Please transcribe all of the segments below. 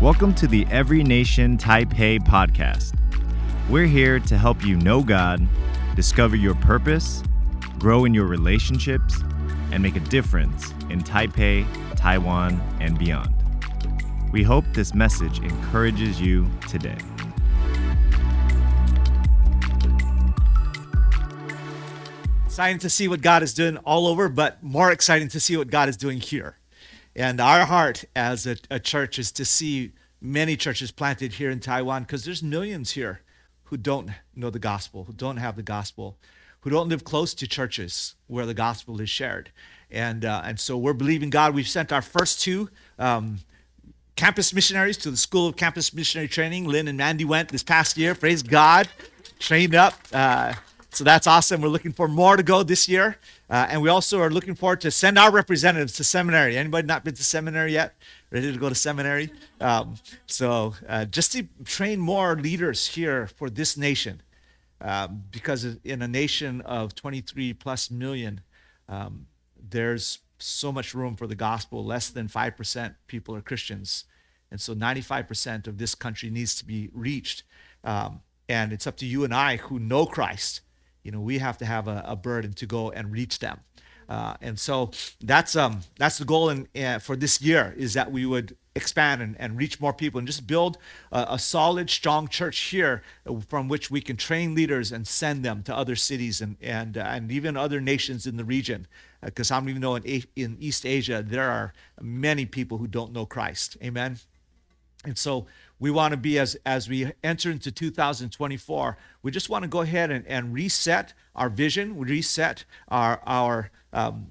Welcome to the Every Nation Taipei podcast. We're here to help you know God, discover your purpose, grow in your relationships, and make a difference in Taipei, Taiwan, and beyond. We hope this message encourages you today. exciting to see what God is doing all over, but more exciting to see what God is doing here. And our heart as a, a church is to see many churches planted here in Taiwan because there's millions here who don't know the gospel, who don't have the gospel, who don't live close to churches where the gospel is shared. And, uh, and so we're believing God. We've sent our first two um, campus missionaries to the School of Campus Missionary Training. Lynn and Mandy went this past year. Praise God. Trained up. Uh, so that's awesome. We're looking for more to go this year. Uh, and we also are looking forward to send our representatives to seminary. Anybody not been to seminary yet? Ready to go to seminary? Um, so uh, just to train more leaders here for this nation. Um, because in a nation of 23 plus million, um, there's so much room for the gospel. Less than 5% people are Christians. And so 95% of this country needs to be reached. Um, and it's up to you and I who know Christ you know, we have to have a, a burden to go and reach them. Uh, and so that's um that's the goal in, uh, for this year is that we would expand and, and reach more people and just build a, a, solid strong church here from which we can train leaders and send them to other cities and and uh, and even other nations in the region. Because uh, I don't even know in, in East Asia there are many people who don't know Christ. Amen? And so we want to be as as we enter into 2024 we just want to go ahead and, and reset our vision reset our our um,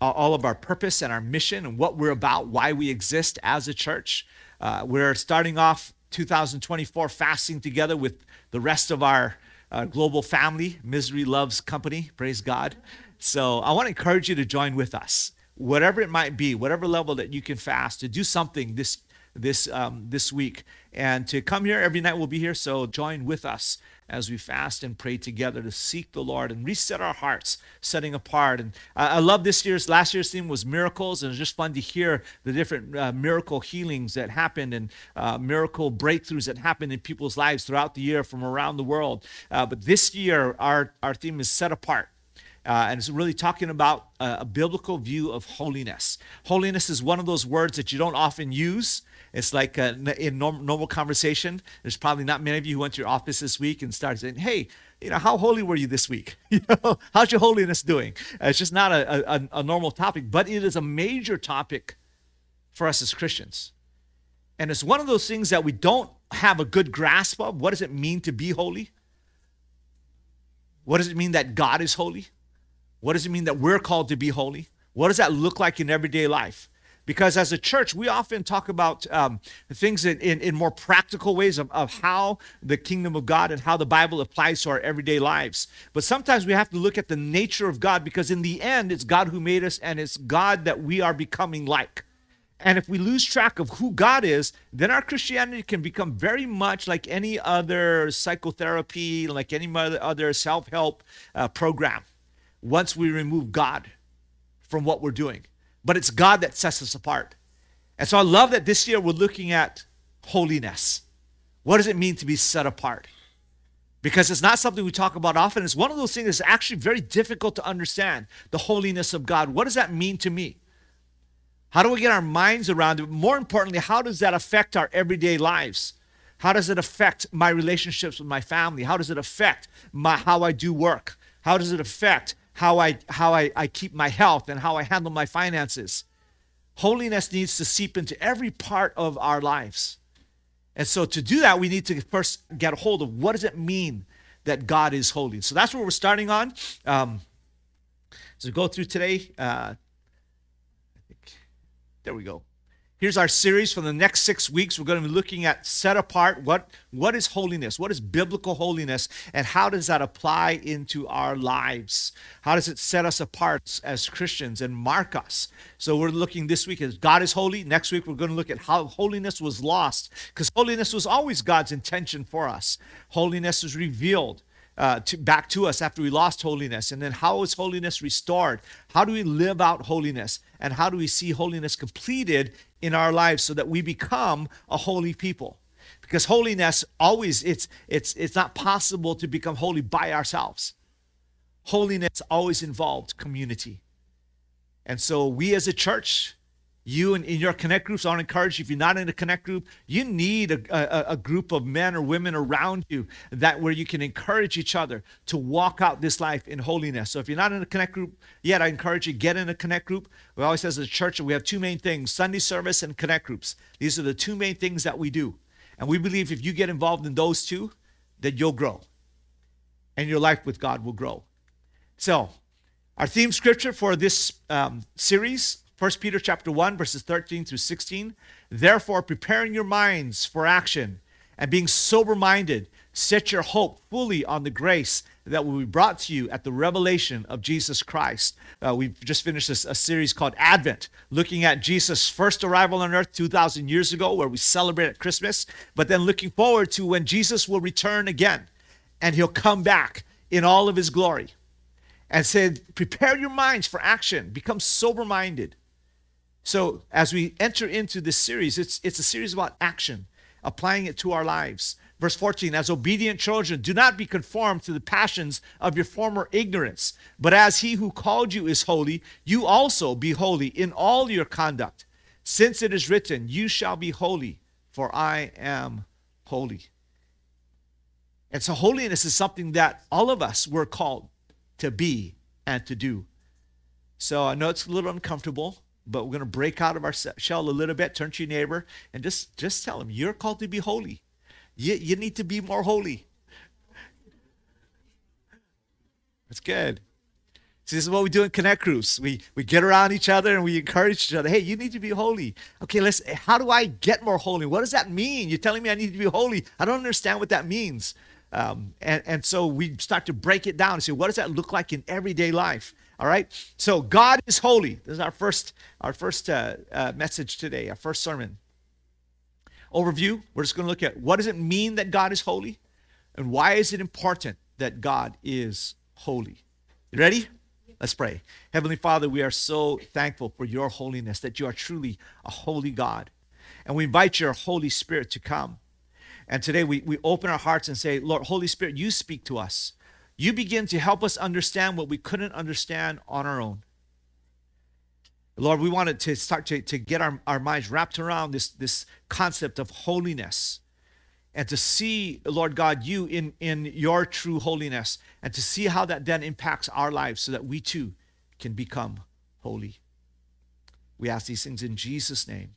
all of our purpose and our mission and what we're about why we exist as a church. Uh, we're starting off 2024 fasting together with the rest of our uh, global family misery loves company praise god. So i want to encourage you to join with us. Whatever it might be whatever level that you can fast to do something this this um, this week. And to come here every night, we'll be here. So join with us as we fast and pray together to seek the Lord and reset our hearts, setting apart. And I love this year's, last year's theme was miracles, and it's just fun to hear the different uh, miracle healings that happened and uh, miracle breakthroughs that happened in people's lives throughout the year from around the world. Uh, but this year, our, our theme is set apart. Uh, and it's really talking about a, a, biblical view of holiness. Holiness is one of those words that you don't often use. It's like uh, in norm, normal conversation, there's probably not many of you who went to your office this week and started saying, hey, you know, how holy were you this week? You know, how's your holiness doing? Uh, it's just not a, a, a normal topic, but it is a major topic for us as Christians. And it's one of those things that we don't have a good grasp of. What does it mean to be holy? What does it mean that God is holy? What does it mean that we're called to be holy? What does that look like in everyday life? Because as a church, we often talk about um, things in, in, in, more practical ways of, of how the kingdom of God and how the Bible applies to our everyday lives. But sometimes we have to look at the nature of God because, in the end, it's God who made us and it's God that we are becoming like. And if we lose track of who God is, then our Christianity can become very much like any other psychotherapy, like any other self help uh, program once we remove God from what we're doing. But it's God that sets us apart. And so I love that this year we're looking at holiness. What does it mean to be set apart? Because it's not something we talk about often. It's one of those things that's actually very difficult to understand the holiness of God. What does that mean to me? How do we get our minds around it? More importantly, how does that affect our everyday lives? How does it affect my relationships with my family? How does it affect my, how I do work? How does it affect how I how I, I keep my health and how I handle my finances. Holiness needs to seep into every part of our lives. And so to do that, we need to first get a hold of what does it mean that God is holy. So that's where we're starting on. Um, so go through today. Uh, there we go. Here's our series for the next six weeks. We're going to be looking at set apart. What, what is holiness? What is biblical holiness? And how does that apply into our lives? How does it set us apart as Christians and mark us? So we're looking this week as God is holy. Next week, we're going to look at how holiness was lost because holiness was always God's intention for us. Holiness was revealed uh, to, back to us after we lost holiness? And then how is holiness restored? How do we live out holiness? And how do we see holiness completed in our lives so that we become a holy people? Because holiness always it's it's it's not possible to become holy by ourselves. Holiness always involved community. And so we as a church, you and in your connect groups, I want to encourage you, if you're not in a connect group, you need a, a, a, group of men or women around you that where you can encourage each other to walk out this life in holiness. So if you're not in a connect group yet, I encourage you, get in a connect group. We always as a church, we have two main things, Sunday service and connect groups. These are the two main things that we do. And we believe if you get involved in those two, that you'll grow. And your life with God will grow. So our theme scripture for this um, series 1 Peter chapter 1 verses 13 through 16. Therefore, preparing your minds for action and being sober-minded, set your hope fully on the grace that will be brought to you at the revelation of Jesus Christ. Uh, we've just finished a, a series called Advent, looking at Jesus' first arrival on earth 2,000 years ago, where we celebrate at Christmas, but then looking forward to when Jesus will return again and he'll come back in all of his glory. And said, prepare your minds for action, become sober minded. So as we enter into this series, it's, it's a series about action, applying it to our lives. Verse 14, as obedient children, do not be conformed to the passions of your former ignorance, but as he who called you is holy, you also be holy in all your conduct. Since it is written, You shall be holy, for I am holy. And so, holiness is something that all of us were called to be and to do. So, I know it's a little uncomfortable but we're going to break out of our shell a little bit turn to your neighbor and just just tell him you're called to be holy you, you need to be more holy that's good See, this is what we do in connect groups. We we get around each other and we encourage each other. Hey, you need to be holy. Okay, let's. How do I get more holy? What does that mean? You're telling me I need to be holy. I don't understand what that means. Um, and and so we start to break it down and say, what does that look like in everyday life? All right. So God is holy. This is our first our first uh, uh, message today, our first sermon. Overview. We're just going to look at what does it mean that God is holy, and why is it important that God is holy. You ready? Let's pray. Heavenly Father, we are so thankful for your holiness, that you are truly a holy God. And we invite your Holy Spirit to come. And today we, we open our hearts and say, Lord, Holy Spirit, you speak to us you begin to help us understand what we couldn't understand on our own. Lord, we wanted to start to, to get our, our minds wrapped around this, this concept of holiness and to see, Lord God, you in, in your true holiness and to see how that then impacts our lives so that we too can become holy. We ask these things in Jesus' name.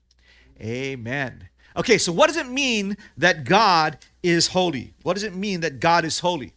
Amen. Okay, so what does it mean that God is holy? What does it mean that God is holy?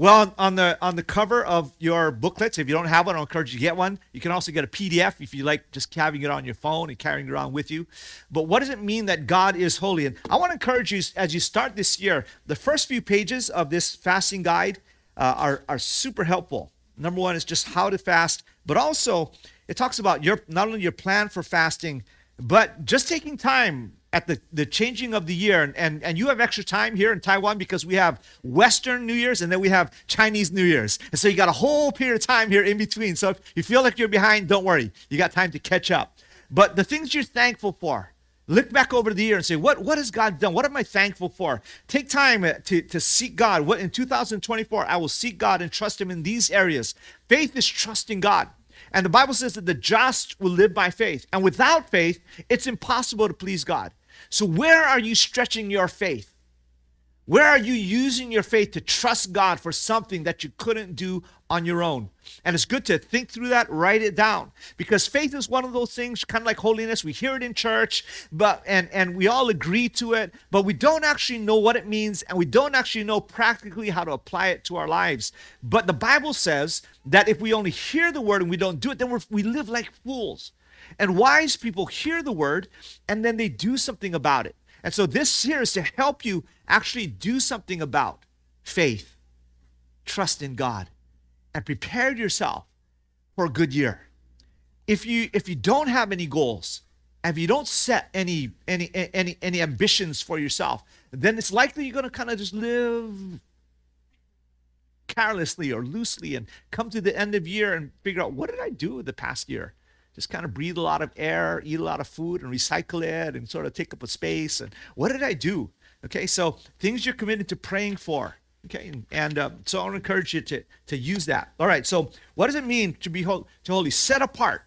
Well, on the on the cover of your booklets, if you don't have one, I'll encourage you to get one. You can also get a PDF if you like just having it on your phone and carrying it around with you. But what does it mean that God is holy? And I want to encourage you as you start this year, the first few pages of this fasting guide uh, are, are super helpful. Number one is just how to fast, but also it talks about your not only your plan for fasting, but just taking time at the, the changing of the year and, and, and you have extra time here in taiwan because we have western new year's and then we have chinese new year's. And so you got a whole period of time here in between. So if you feel like you're behind don't worry. You got time to catch up. But the things you're thankful for look back over the year and say what, what has god done? What am i thankful for? Take time uh, to, to seek god. What in 2024 i will seek god and trust him in these areas. Faith is trusting god. And the bible says that the just will live by faith. And without faith it's impossible to please god so, where are you stretching your faith? Where are you using your faith to trust God for something that you couldn't do on your own? And it's good to think through that, write it down. Because faith is one of those things, kind of like holiness. We hear it in church, but and, and we all agree to it, but we don't actually know what it means, and we don't actually know practically how to apply it to our lives. But the Bible says that if we only hear the word and we don't do it, then we live like fools. And wise people hear the word and then they do something about it. And so this here is to help you actually do something about faith, trust in God, and prepare yourself for a good year. If you if you don't have any goals, if you don't set any any any any ambitions for yourself, then it's likely you're going to kind of just live carelessly or loosely and come to the end of year and figure out what did I do the past year? Just kind of breathe a lot of air, eat a lot of food, and recycle it and sort of take up a space. And what did I do? Okay, so things you're committed to praying for. Okay, and, and uh, so I want to encourage you to, to use that. All right, so what does it mean to be holy? To holy, set apart.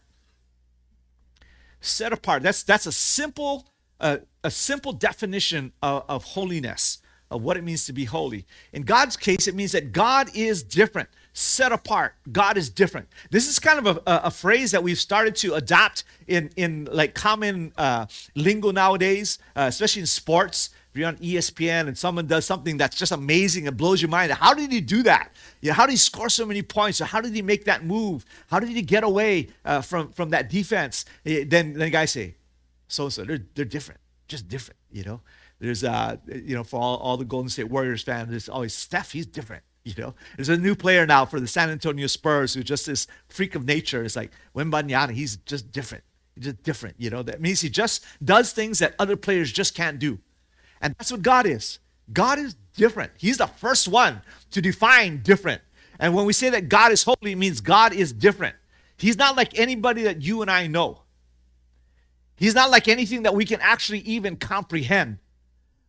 Set apart. That's that's a simple uh, a simple definition of, of holiness of what it means to be holy. In God's case, it means that God is different, set apart. God is different. This is kind of a, a, a phrase that we've started to adopt in, in like common uh, lingo nowadays, uh, especially in sports. If you're on ESPN and someone does something that's just amazing and blows your mind, how did he do that? You know, how did he score so many points? Or how did he make that move? How did he get away uh, from from that defense? Eh, then, then the guys say, so so they're they're different, just different. You know, there's, uh, you know, for all, all the Golden State Warriors fans, there's always Steph. He's different. You know, there's a new player now for the San Antonio Spurs who's just this freak of nature. It's like Wembanyama. He's just different. He's just different. You know, that means he just does things that other players just can't do. And that's what God is. God is different. He's the first one to define different. And when we say that God is holy, it means God is different. He's not like anybody that you and I know. He's not like anything that we can actually even comprehend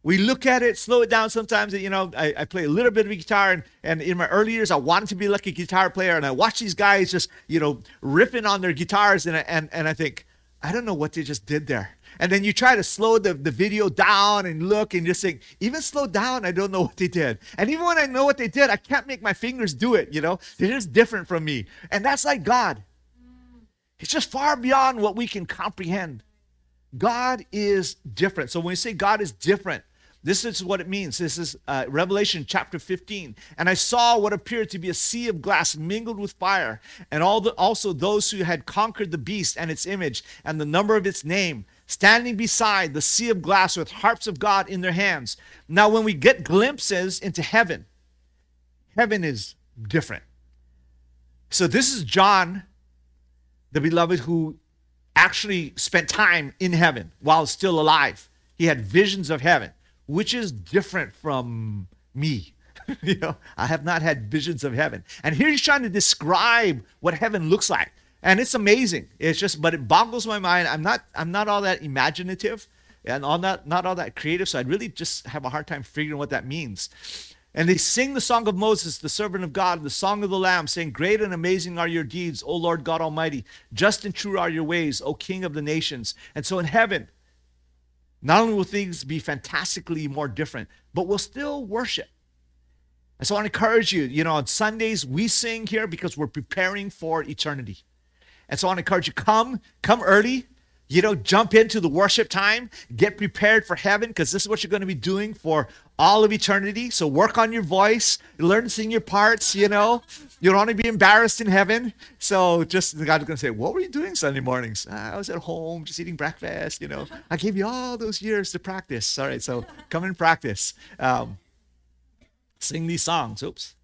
we look at it, slow it down sometimes. You know, I, I, play a little bit of guitar, and, and in my early years, I wanted to be like a guitar player, and I watch these guys just, you know, ripping on their guitars, and I, and, and I think, I don't know what they just did there. And then you try to slow the, the video down and look and just think, even slow down, I don't know what they did. And even when I know what they did, I can't make my fingers do it, you know? They're just different from me. And that's like God. It's just far beyond what we can comprehend. God is different. So when we say God is different, this is what it means. This is uh, Revelation chapter 15. And I saw what appeared to be a sea of glass mingled with fire, and all the, also those who had conquered the beast and its image and the number of its name, standing beside the sea of glass with harps of God in their hands. Now, when we get glimpses into heaven, heaven is different. So, this is John, the beloved, who actually spent time in heaven while still alive. He had visions of heaven which is different from me. you know, I have not had visions of heaven. And here he's trying to describe what heaven looks like. And it's amazing. It's just, but it boggles my mind. I'm not, I'm not all that imaginative and all that, not all that creative. So I'd really just have a hard time figuring what that means. And they sing the song of Moses, the servant of God, the song of the Lamb, saying, Great and amazing are your deeds, O Lord God Almighty. Just and true are your ways, O King of the nations. And so in heaven, not only will things be fantastically more different, but we'll still worship. And so I encourage you, you know, on Sundays we sing here because we're preparing for eternity. And so I encourage you, come, come early, you know, jump into the worship time, get prepared for heaven, because this is what you're going to be doing for all of eternity. So work on your voice, learn to sing your parts, you know. You don't want to be embarrassed in heaven. So just the God's to say, What were you doing Sunday mornings? Ah, I was at home just eating breakfast, you know. I gave you all those years to practice. All right, so come and practice. Um, sing these songs. Oops.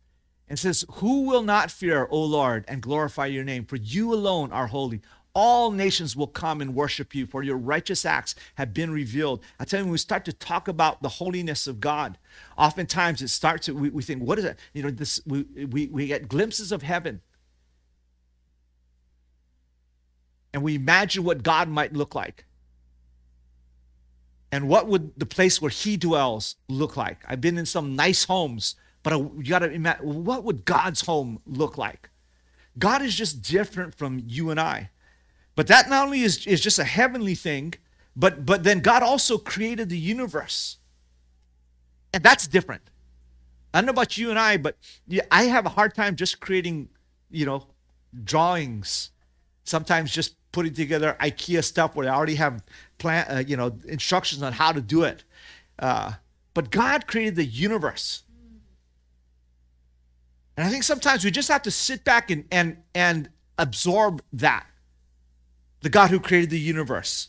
And says, Who will not fear, O Lord, and glorify your name? For you alone are holy all nations will come and worship you, for your righteous acts have been revealed. I tell you, when we start to talk about the holiness of God, oftentimes it starts, we, we think, what is it? You know, this we, we, we get glimpses of heaven. And we imagine what God might look like. And what would the place where he dwells look like? I've been in some nice homes, but I, you got to imagine what would God's home look like? God is just different from you and I. But that not only is, is just a heavenly thing, but but then God also created the universe. And that's different. I don't know about you and I, but I have a hard time just creating, you know, drawings. Sometimes just putting together IKEA stuff where I already have plan, uh, you know, instructions on how to do it. Uh, but God created the universe. And I think sometimes we just have to sit back and and and absorb that the God who created the universe.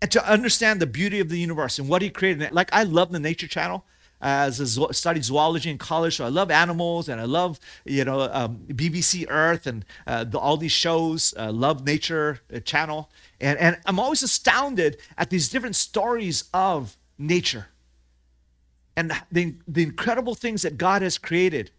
And to understand the beauty of the universe and what he created. Like, I love the Nature Channel as I studied zoology in college, so I love animals and I love you know um, BBC Earth and uh, the, all these shows. Uh, love Nature uh, Channel, and and I'm always astounded at these different stories of nature and the the incredible things that God has created.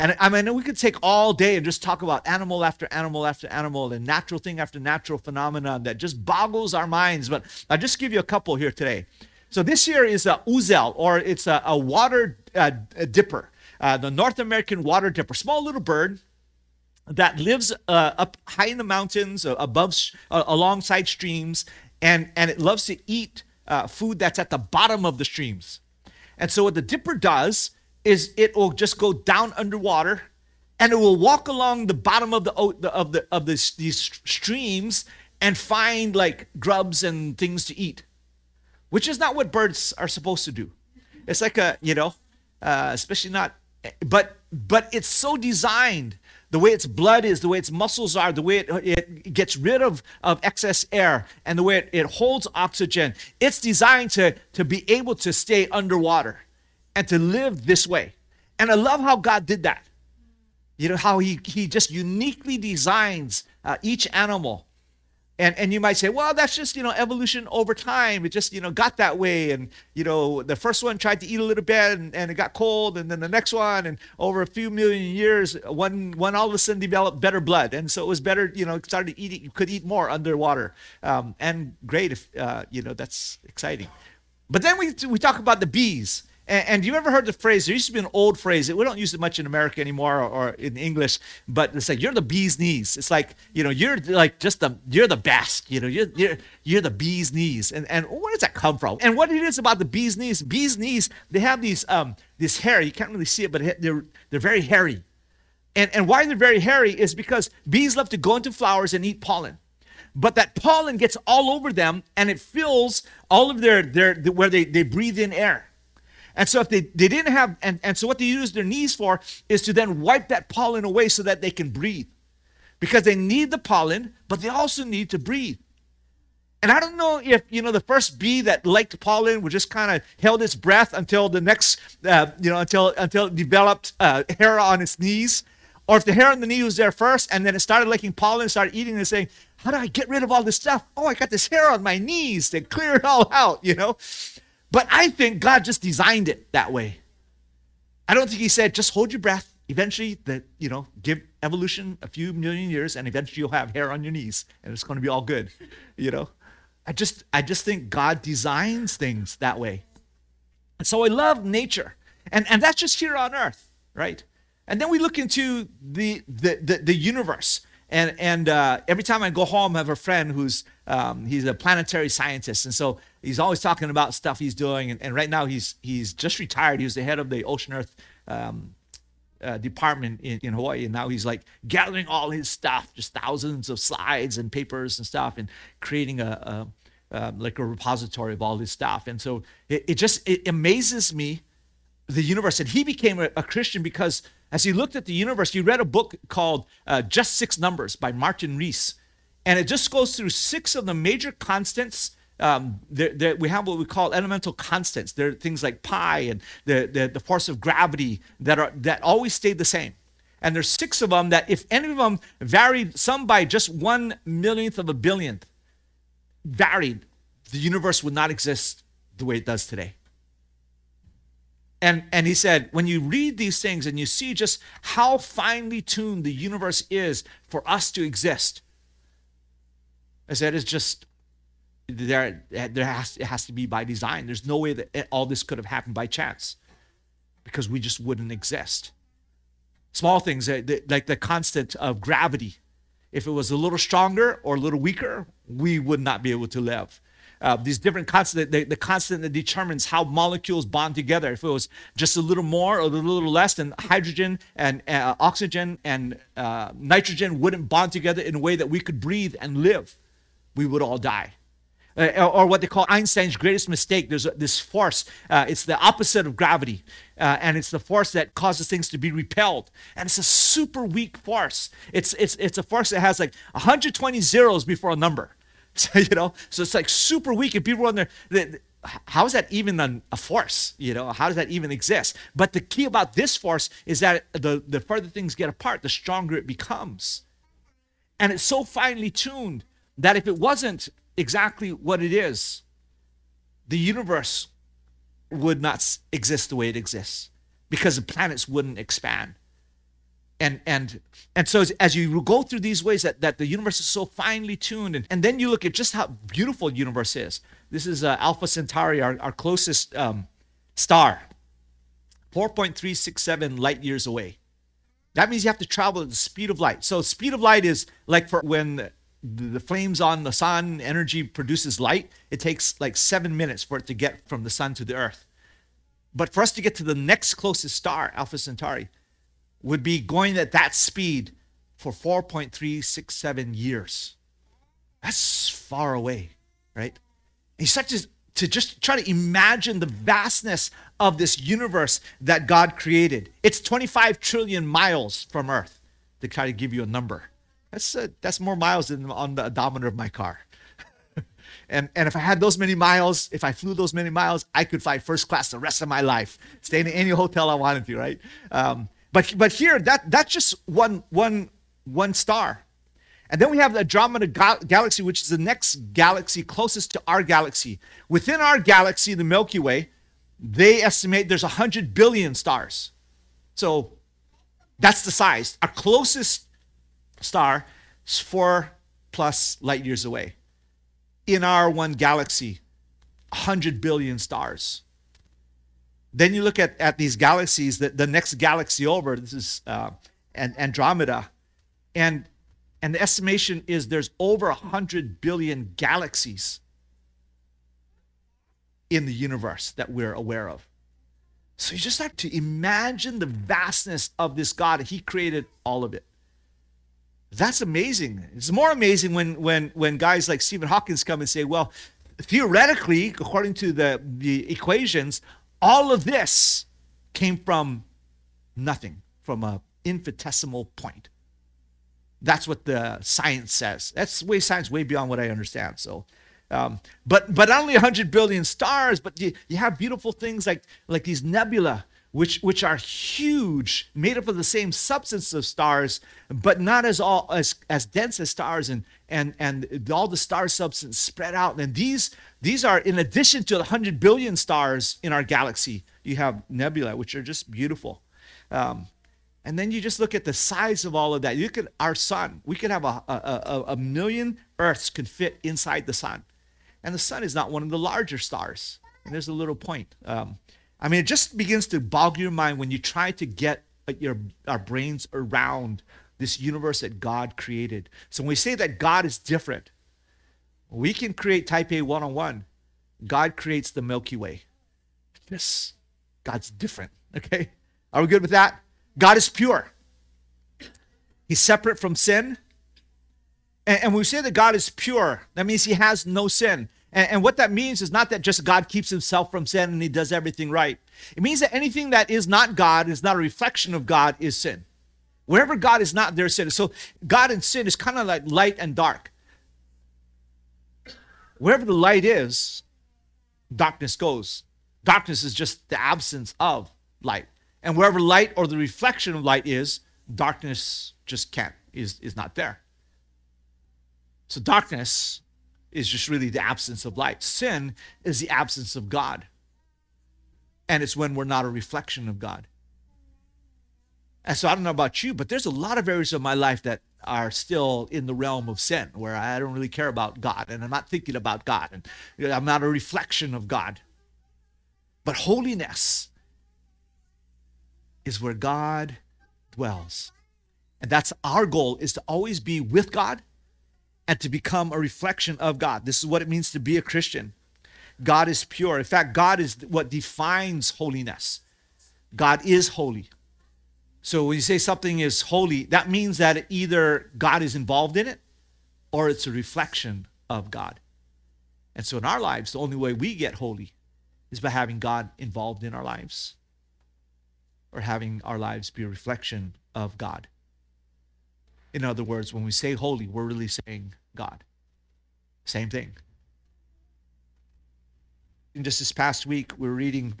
And I mean, we could take all day and just talk about animal after animal after animal and natural thing after natural phenomenon that just boggles our minds. But I'll just give you a couple here today. So this here is a ouzel, or it's a, a water uh, a dipper, uh, the North American water dipper, small little bird that lives uh, up high in the mountains, uh, above, uh, alongside streams, and and it loves to eat food that's at the bottom of the streams. And so what the dipper does is it will just go down underwater and it will walk along the bottom of the of the of the, these streams and find like grubs and things to eat which is not what birds are supposed to do. It's like a you know uh, especially not but but it's so designed the way its blood is the way its muscles are the way it, it gets rid of, of excess air and the way it, it holds oxygen. It's designed to to be able to stay underwater and to live this way. And I love how God did that. You know, how He, he just uniquely designs uh, each animal. And, and you might say, well, that's just, you know, evolution over time. It just, you know, got that way. And, you know, the first one tried to eat a little bit and, and it got cold. And then the next one, and over a few million years, one, one all of a sudden developed better blood. And so it was better, you know, started eating, you could eat more underwater. Um, and great if, uh, you know, that's exciting. But then we, we talk about the bees. And, and you ever heard the phrase? There used to be an old phrase. We don't use it much in America anymore or, or in English, but it's like you're the bee's knees. It's like you know you're like just the you're the best. You know you're you're you're the bee's knees. And and where does that come from? And what it is about the bee's knees? Bee's knees they have these um this hair. You can't really see it, but they're they're very hairy. And and why they're very hairy is because bees love to go into flowers and eat pollen but that pollen gets all over them and it fills all of their, their, where they, they breathe in air. And so if they, they didn't have, and, and so what they use their knees for is to then wipe that pollen away so that they can breathe. Because they need the pollen, but they also need to breathe. And I don't know if, you know, the first bee that liked pollen would just kind of held its breath until the next, uh, you know, until, until it developed uh, hair on its knees. Or if the hair on the knee was there first and then it started liking pollen, started eating and saying, how do I get rid of all this stuff? Oh, I got this hair on my knees to clear it all out, you know? But I think God just designed it that way. I don't think he said, just hold your breath. Eventually, that you know, give evolution a few million years, and eventually you'll have hair on your knees, and it's to be all good. You know, I just, I just think God designs things that way. And so I love nature, and and that's just here on Earth, right? And then we look into the the the, the universe. And and uh, every time I go home, I have a friend who's um, he's a planetary scientist, and so he's always talking about stuff he's doing. And, and, right now he's he's just retired. He was the head of the Ocean Earth um, uh, department in, in Hawaii, and now he's like gathering all his stuff, just thousands of slides and papers and stuff, and creating a, a um, like a repository of all his stuff. And so it, it just it amazes me the universe. And he became a, a Christian because as he looked at the universe, he read a book called uh, Just Six Numbers by Martin Rees. And it just goes through six of the major constants. Um, we have what we call elemental constants. There are things like pi and the, the, the force of gravity that, are, that always stayed the same. And there's six of them that if any of them varied, some by just one millionth of a billionth, varied, the universe would not exist the way it does today. And, and he said, when you read these things and you see just how finely tuned the universe is for us to exist, I said, it's just, there, there has, it has to be by design. There's no way that all this could have happened by chance because we just wouldn't exist. Small things like the constant of gravity. If it was a little stronger or a little weaker, we would not be able to live uh, these different constants, the, the constant that determines how molecules bond together. If it was just a little more or a little less, then hydrogen and uh, oxygen and uh, nitrogen wouldn't bond together in a way that we could breathe and live. We would all die. Uh, or what they call Einstein's greatest mistake. There's a, this force. Uh, it's the opposite of gravity, uh, and it's the force that causes things to be repelled. And it's a super weak force. It's it's it's a force that has like 120 zeros before a number. So, you know, so it's like super weak, and people are there. how is that even a force? You know, how does that even exist? But the key about this force is that the, the further things get apart, the stronger it becomes. And it's so finely tuned that if it wasn't exactly what it is, the universe would not exist the way it exists because the planets wouldn't expand. And and and so as, as you go through these ways that, that the universe is so finely tuned and, and then you look at just how beautiful the universe is. This is uh, alpha centauri our, our closest um, star. 4.367 light years away. That means you have to travel at the speed of light. So speed of light is like for when the, the flames on the sun energy produces light it takes like seven minutes for it to get from the sun to the earth. But for us to get to the next closest star alpha centauri would be going at that speed for 4.367 years. That's far away, right? And you start to, to just try to imagine the vastness of this universe that God created. It's 25 trillion miles from Earth to try to give you a number. That's, uh, that's more miles than on the odometer of my car. and, and if I had those many miles, if I flew those many miles, I could fly first class the rest of my life, stay in any hotel I wanted to, right? Um, but but here that that's just one one one star. And then we have the Andromeda galaxy, which is the next galaxy closest to our galaxy. Within our galaxy, the Milky Way, they estimate there's 100 billion stars. So that's the size. Our closest star is four plus light years away. In our one galaxy, 100 billion stars. Then you look at, at these galaxies, the, the next galaxy over, this is uh, Andromeda, and, and the estimation is there's over 100 billion galaxies in the universe that we're aware of. So you just have to imagine the vastness of this God. He created all of it. That's amazing. It's more amazing when when when guys like Stephen Hawkins come and say, well, theoretically, according to the, the equations, all of this came from nothing, from an infinitesimal point. That's what the science says. That's way science way beyond what I understand. So, um, but but not only 100 billion stars, but you, you have beautiful things like like these nebula, which which are huge, made up of the same substance of stars, but not as all as as dense as stars, and and and all the star substance spread out. And these these are, in addition to the 100 billion stars in our galaxy, you have nebula, which are just beautiful. Um, and then you just look at the size of all of that. You at our sun. We could have a, a, a, a million Earths could fit inside the sun. And the sun is not one of the larger stars. And there's a little point. Um, I mean, it just begins to boggle your mind when you try to get uh, your, our brains around this universe that God created. So when we say that God is different, we can create type A one on one. God creates the Milky Way. Yes, God's different. Okay. Are we good with that? God is pure. He's separate from sin. And, and when we say that God is pure, that means he has no sin. And, and what that means is not that just God keeps himself from sin and he does everything right. It means that anything that is not God, is not a reflection of God, is sin. Wherever God is not, there's sin. So God and sin is kind of like light and dark wherever the light is, darkness goes. Darkness is just the absence of light. And wherever light or the reflection of light is, darkness just can't, is, is not there. So darkness is just really the absence of light. Sin is the absence of God. And it's when we're not a reflection of God. And so I don't know about you, but there's a lot of areas of my life that are still in the realm of sin where I don't really care about God and I'm not thinking about God and I'm not a reflection of God. But holiness is where God dwells. And that's our goal is to always be with God and to become a reflection of God. This is what it means to be a Christian. God is pure. In fact, God is what defines holiness. God is holy. So when you say something is holy, that means that either God is involved in it or it's a reflection of God. And so in our lives, the only way we get holy is by having God involved in our lives or having our lives be a reflection of God. In other words, when we say holy, we're really saying God. Same thing. In just this past week, we we're reading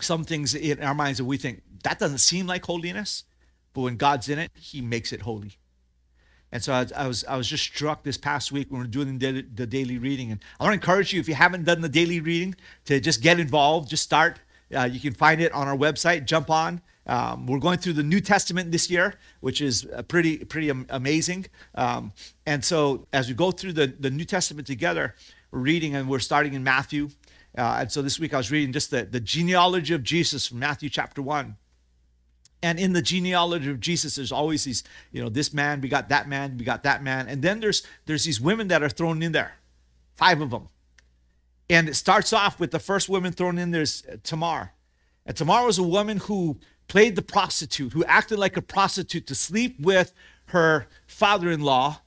some things in our minds that we think that doesn't seem like holiness, but when God's in it, He makes it holy. And so I, I was I was just struck this past week when we are doing the, the daily reading, and I want to encourage you if you haven't done the daily reading to just get involved, just start. Uh, you can find it on our website. Jump on. Um, we're going through the New Testament this year, which is uh, pretty pretty amazing. Um, and so as we go through the, the New Testament together, we're reading and we're starting in Matthew. Uh, and so this week I was reading just the, the genealogy of Jesus from Matthew chapter 1. And in the genealogy of Jesus, there's always these, you know, this man, we got that man, we got that man. And then there's there's these women that are thrown in there, five of them. And it starts off with the first woman thrown in there's Tamar. And Tamar was a woman who played the prostitute, who acted like a prostitute to sleep with her father in law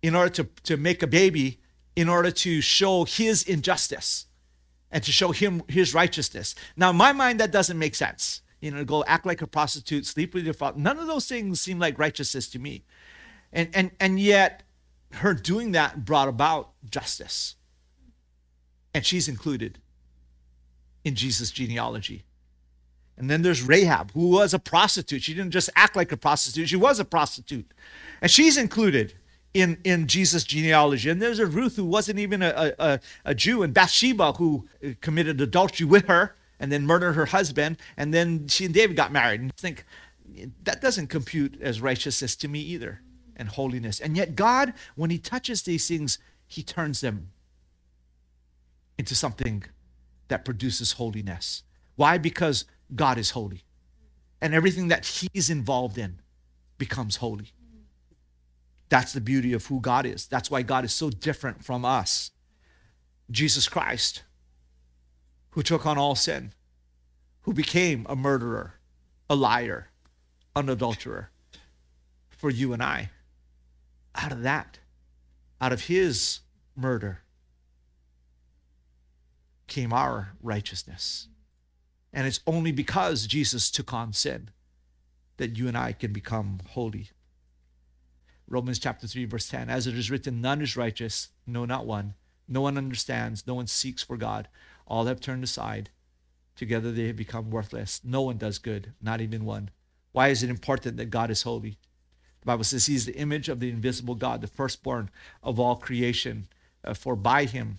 in order to, to make a baby, in order to show his injustice and to show him his righteousness. Now, in my mind, that doesn't make sense. You know, go act like a prostitute, sleep with your father. None of those things seem like righteousness to me. And, and, and yet, her doing that brought about justice. And she's included in Jesus' genealogy. And then there's Rahab, who was a prostitute. She didn't just act like a prostitute, she was a prostitute. And she's included in, in Jesus' genealogy. And there's a Ruth who wasn't even a, a, a Jew, and Bathsheba, who uh, committed adultery with her and then murdered her husband. And then she and David got married. And think, that doesn't compute as righteousness to me either and holiness. And yet, God, when He touches these things, He turns them into something that produces holiness. Why? Because God is holy. And everything that He's involved in becomes holy. That's the beauty of who God is. That's why God is so different from us. Jesus Christ, who took on all sin, who became a murderer, a liar, an adulterer for you and I. Out of that, out of his murder, came our righteousness. And it's only because Jesus took on sin that you and I can become holy. Romans chapter 3, verse 10 As it is written, none is righteous, no, not one. No one understands, no one seeks for God. All have turned aside. Together they have become worthless. No one does good, not even one. Why is it important that God is holy? The Bible says He's the image of the invisible God, the firstborn of all creation. Uh, for by Him,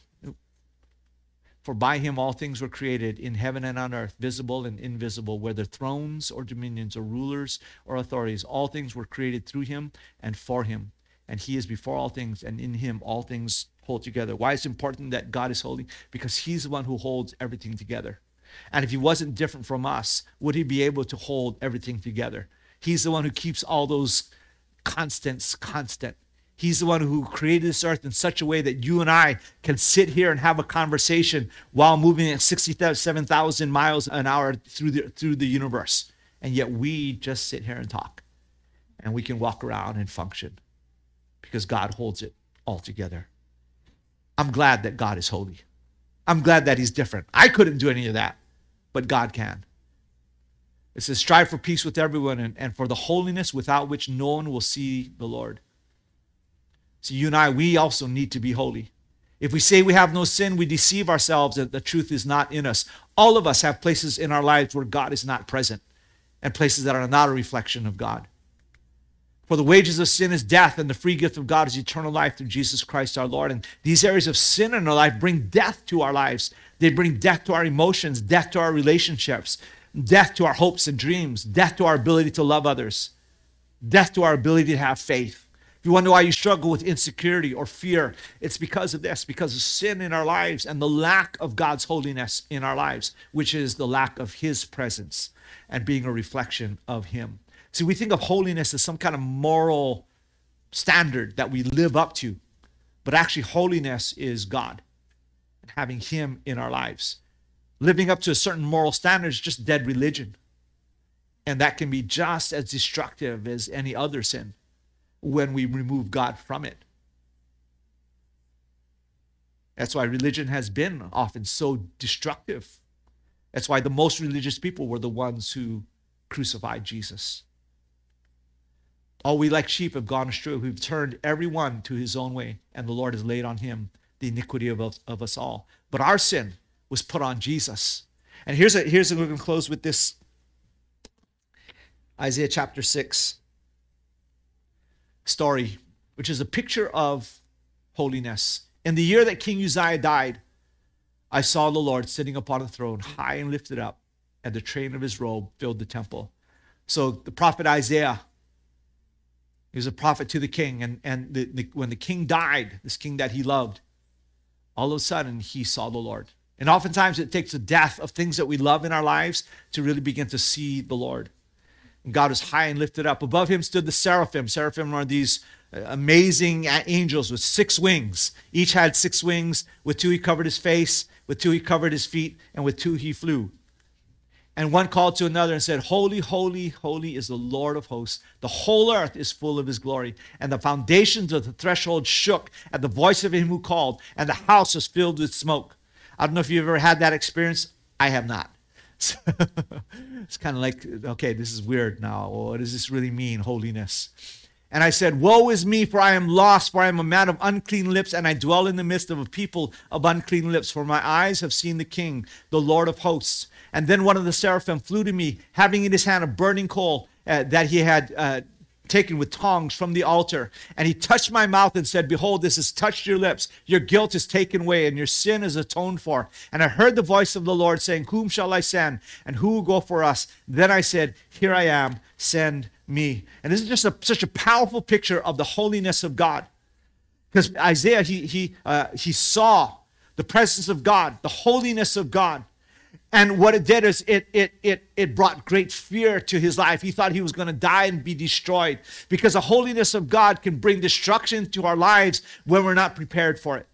for by him all things were created in heaven and on earth, visible and invisible, whether thrones or dominions or rulers or authorities. All things were created through him and for him. And he is before all things, and in him all things hold together. Why is it important that God is holy? Because he's the one who holds everything together. And if he wasn't different from us, would he be able to hold everything together? He's the one who keeps all those constants constant. He's the one who created this earth in such a way that you and I can sit here and have a conversation while moving at 67,000 miles an hour through the, through the universe. And yet we just sit here and talk. And we can walk around and function because God holds it all together. I'm glad that God is holy. I'm glad that He's different. I couldn't do any of that, but God can. It says, strive for peace with everyone and, and for the holiness without which no one will see the Lord. So you and I, we also need to be holy. If we say we have no sin, we deceive ourselves that the truth is not in us. All of us have places in our lives where God is not present and places that are not a reflection of God. For the wages of sin is death, and the free gift of God is eternal life through Jesus Christ our Lord. And these areas of sin in our life bring death to our lives. They bring death to our emotions, death to our relationships, death to our hopes and dreams, death to our ability to love others, death to our ability to have faith. You wonder why you struggle with insecurity or fear, it's because of this, because of sin in our lives and the lack of God's holiness in our lives, which is the lack of His presence and being a reflection of Him. See, we think of holiness as some kind of moral standard that we live up to, but actually, holiness is God and having Him in our lives. Living up to a certain moral standard is just dead religion. And that can be just as destructive as any other sin when we remove God from it. That's why religion has been often so destructive. That's why the most religious people were the ones who crucified Jesus. All we like sheep have gone astray. We've turned everyone to his own way, and the Lord has laid on him the iniquity of of us all. But our sin was put on Jesus. And here's a here's a, going to close with this Isaiah chapter 6 story, which is a picture of holiness. In the year that King Uzziah died, I saw the Lord sitting upon a throne, high and lifted up, and the train of his robe filled the temple. So the prophet Isaiah, he was a prophet to the king. And, and the, the, when the king died, this king that he loved, all of a sudden he saw the Lord. And oftentimes it takes the death of things that we love in our lives to really begin to see the Lord. God was high and lifted up. Above him stood the seraphim. Seraphim are these uh, amazing angels with six wings. Each had six wings. With two he covered his face, with two he covered his feet, and with two he flew. And one called to another and said, Holy, holy, holy is the Lord of hosts. The whole earth is full of his glory. And the foundations of the threshold shook at the voice of him who called, and the house was filled with smoke. I don't know if you've ever had that experience. I have not. So it's kind of like, okay, this is weird now. What does this really mean, holiness? And I said, Woe is me, for I am lost, for I am a man of unclean lips, and I dwell in the midst of a people of unclean lips, for my eyes have seen the King, the Lord of hosts. And then one of the seraphim flew to me, having in his hand a burning coal uh, that he had uh, taken with tongs from the altar. And he touched my mouth and said, Behold, this has touched your lips. Your guilt is taken away, and your sin is atoned for. And I heard the voice of the Lord saying, Whom shall I send? And who will go for us? Then I said, Here I am, send me. And this is just a, such a powerful picture of the holiness of God. Because Isaiah, he, he, uh, he saw the presence of God, the holiness of God. And what it did is it, it, it, it brought great fear to his life. He thought he was going to die and be destroyed because the holiness of God can bring destruction to our lives when we're not prepared for it.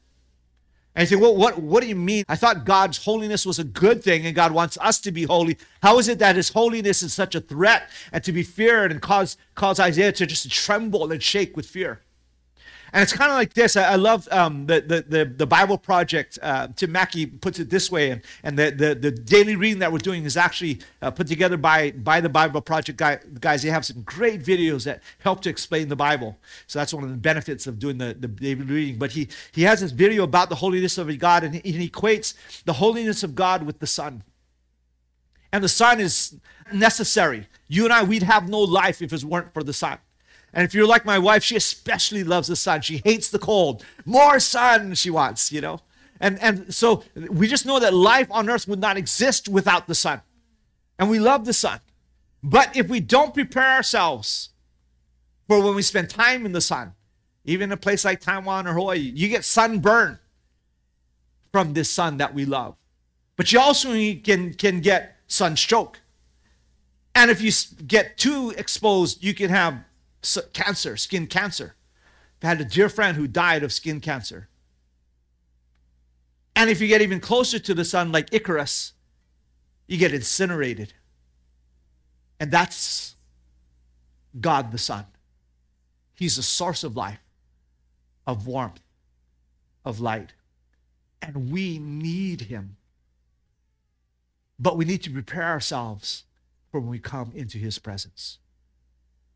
And you think, well, what, what do you mean? I thought God's holiness was a good thing and God wants us to be holy. How is it that his holiness is such a threat and to be feared and cause, cause Isaiah to just tremble and shake with fear? And it's kind of like this. I, I love um, the, the, the, the, Bible Project. Uh, Tim Mackie puts it this way, and, and the, the, the daily reading that we're doing is actually uh, put together by, by the Bible Project guy, guys. They have some great videos that help to explain the Bible. So that's one of the benefits of doing the, the daily reading. But he, he has this video about the holiness of God, and he, and he equates the holiness of God with the sun. And the sun is necessary. You and I, we'd have no life if it weren't for the sun. And if you're like my wife, she especially loves the sun. She hates the cold. More sun, she wants, you know. And, and so we just know that life on earth would not exist without the sun. And we love the sun. But if we don't prepare ourselves for when we spend time in the sun, even in a place like Taiwan or Hawaii, you get sunburn from this sun that we love. But you also can, can get sunstroke. And if you get too exposed, you can have cancer, skin cancer. I had a dear friend who died of skin cancer. And if you get even closer to the sun, like Icarus, you get incinerated. And that's God the Sun. He's the source of life, of warmth, of light. And we need Him. But we need to prepare ourselves for when we come into His presence.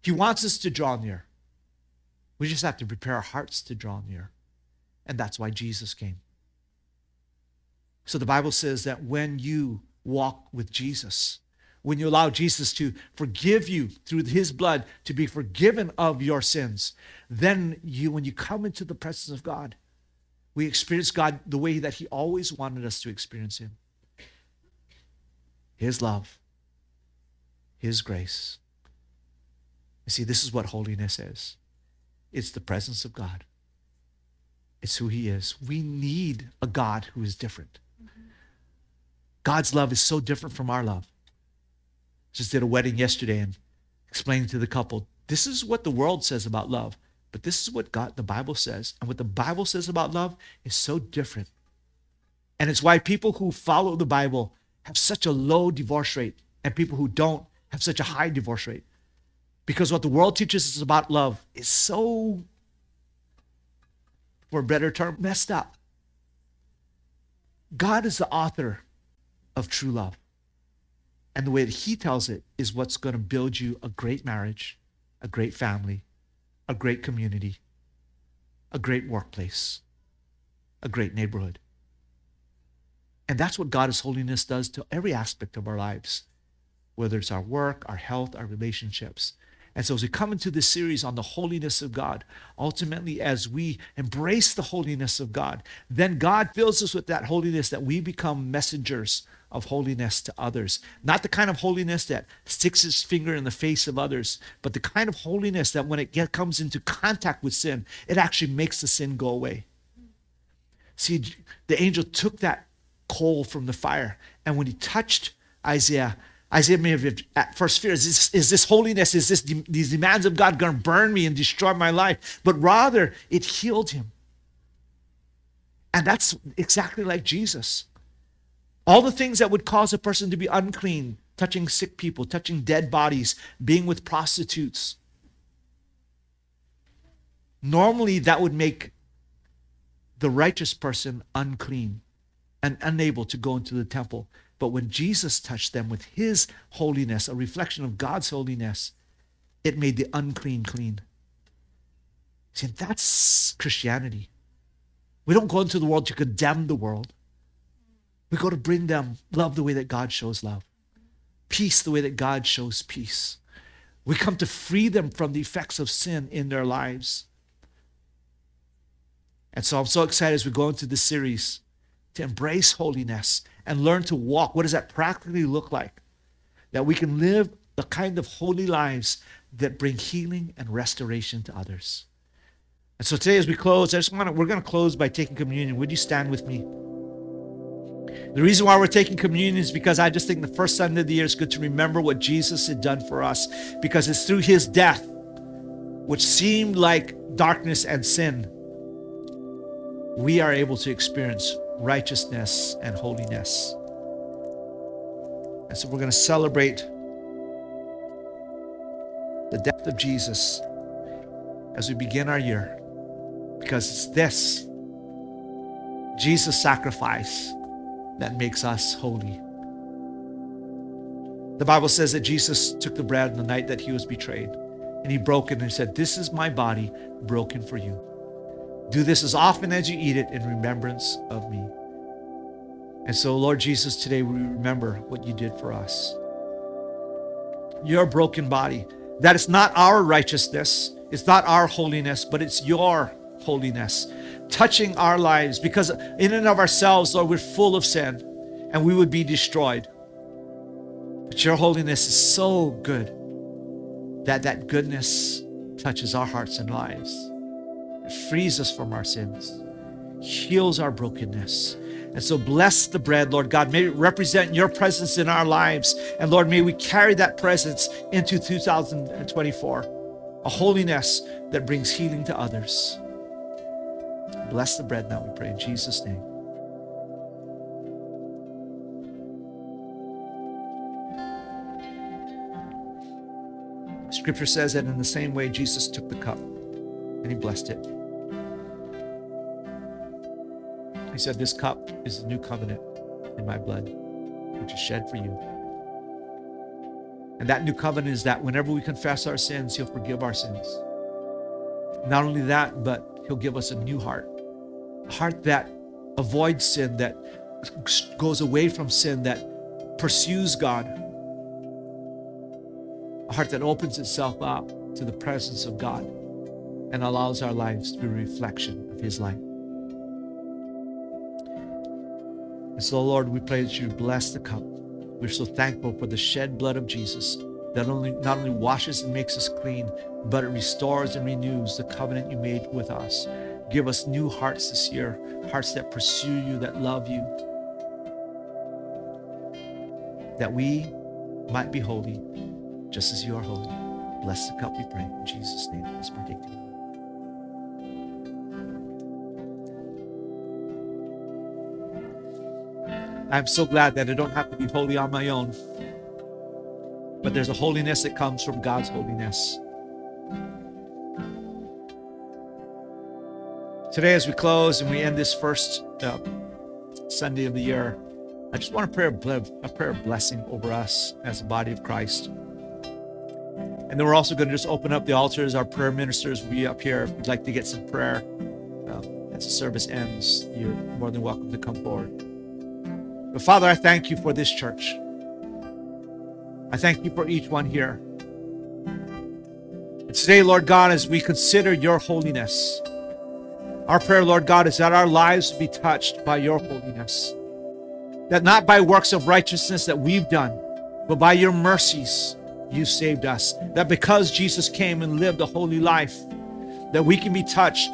He wants us to draw near. We just have to prepare our hearts to draw near. And that's why Jesus came. So the Bible says that when you walk with Jesus, when you allow Jesus to forgive you through his blood to be forgiven of your sins, then you, when you come into the presence of God, we experience God the way that he always wanted us to experience him. His love, his grace, you see, this is what holiness is it's the presence of God, it's who He is. We need a God who is different. God's love is so different from our love. Just did a wedding yesterday and explaining to the couple this is what the world says about love, but this is what God, the Bible says. And what the Bible says about love is so different. And it's why people who follow the Bible have such a low divorce rate, and people who don't have such a high divorce rate. Because what the world teaches us about love is so, for a better term, messed up. God is the author of true love. And the way that He tells it is what's going to build you a great marriage, a great family, a great community, a great workplace, a great neighborhood. And that's what God's holiness does to every aspect of our lives, whether it's our work, our health, our relationships. And so, as we come into this series on the holiness of God, ultimately, as we embrace the holiness of God, then God fills us with that holiness that we become messengers of holiness to others. Not the kind of holiness that sticks its finger in the face of others, but the kind of holiness that when it get, comes into contact with sin, it actually makes the sin go away. See, the angel took that coal from the fire, and when he touched Isaiah, Isaiah may have at first feared, is this, is this holiness, is this these demands of God going to burn me and destroy my life? But rather, it healed him. And that's exactly like Jesus. All the things that would cause a person to be unclean, touching sick people, touching dead bodies, being with prostitutes. Normally, that would make the righteous person unclean and unable to go into the temple. But when Jesus touched them with his holiness, a reflection of God's holiness, it made the unclean clean. See, that's Christianity. We don't go into the world to condemn the world. We go to bring them love the way that God shows love, peace the way that God shows peace. We come to free them from the effects of sin in their lives. And so I'm so excited as we go into this series to embrace holiness and learn to walk. What does that practically look like? That we can live the kind of holy lives that bring healing and restoration to others. And so today, as we close, I just want to, we're going to close by taking communion. Would you stand with me? The reason why we're taking communion is because I just think the first Sunday of the year is good to remember what Jesus had done for us because it's through his death, which seemed like darkness and sin, we are able to experience righteousness and holiness. And so we're going to celebrate the death of Jesus as we begin our year because it's this Jesus' sacrifice that makes us holy. The Bible says that Jesus took the bread on the night that he was betrayed and he broke it and he said, This is my body broken for you. Do this as often as you eat it in remembrance of me. And so, Lord Jesus, today we remember what you did for us. Your broken body. That is not our righteousness, it's not our holiness, but it's your holiness touching our lives because in and of ourselves, Lord, we're full of sin and we would be destroyed. But your holiness is so good that that goodness touches our hearts and lives. Frees us from our sins, heals our brokenness. And so bless the bread, Lord God. May it represent your presence in our lives. And Lord, may we carry that presence into 2024, a holiness that brings healing to others. Bless the bread now, we pray in Jesus' name. Scripture says that in the same way, Jesus took the cup and he blessed it. He said, This cup is the new covenant in my blood, which is shed for you. And that new covenant is that whenever we confess our sins, He'll forgive our sins. Not only that, but He'll give us a new heart, a heart that avoids sin, that goes away from sin, that pursues God, a heart that opens itself up to the presence of God and allows our lives to be a reflection of His light. And so, Lord, we pray that you bless the cup. We're so thankful for the shed blood of Jesus that only, not only washes and makes us clean, but it restores and renews the covenant you made with us. Give us new hearts this year, hearts that pursue you, that love you, that we might be holy just as you are holy. Bless the cup, we pray. In Jesus' name, let's I'm so glad that I don't have to be holy on my own, but there's a holiness that comes from God's holiness. Today, as we close and we end this first uh, Sunday of the year, I just want to pray a prayer of blessing over us as a body of Christ. And then we're also going to just open up the altars. Our prayer ministers will be up here. If you'd like to get some prayer um, as the service ends, you're more than welcome to come forward. But Father, I thank you for this church. I thank you for each one here. And today, Lord God, as we consider your holiness, our prayer, Lord God, is that our lives be touched by your holiness. That not by works of righteousness that we've done, but by your mercies you saved us. That because Jesus came and lived a holy life, that we can be touched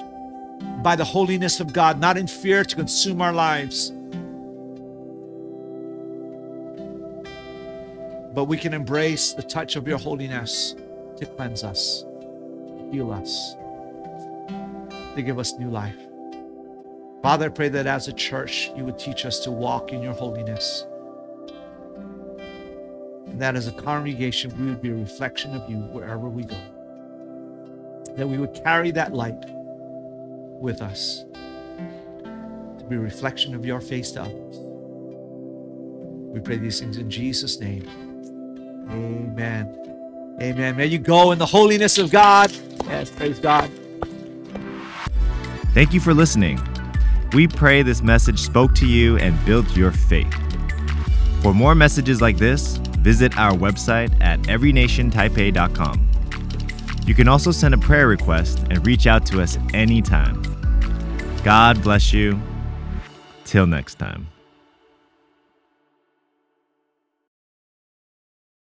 by the holiness of God, not in fear to consume our lives, but we can embrace the touch of your holiness to cleanse us, to heal us, to give us new life. Father, I pray that as a church, you would teach us to walk in your holiness. And that as a congregation, we would be a reflection of you wherever we go. That we would carry that light with us to be a reflection of your face to others. We pray these things in Jesus' name. Amen. Amen. May you go in the holiness of God. Yes, praise God. Thank you for listening. We pray this message spoke to you and built your faith. For more messages like this, visit our website at everynationtaipei.com. You can also send a prayer request and reach out to us anytime. God bless you. Till next time.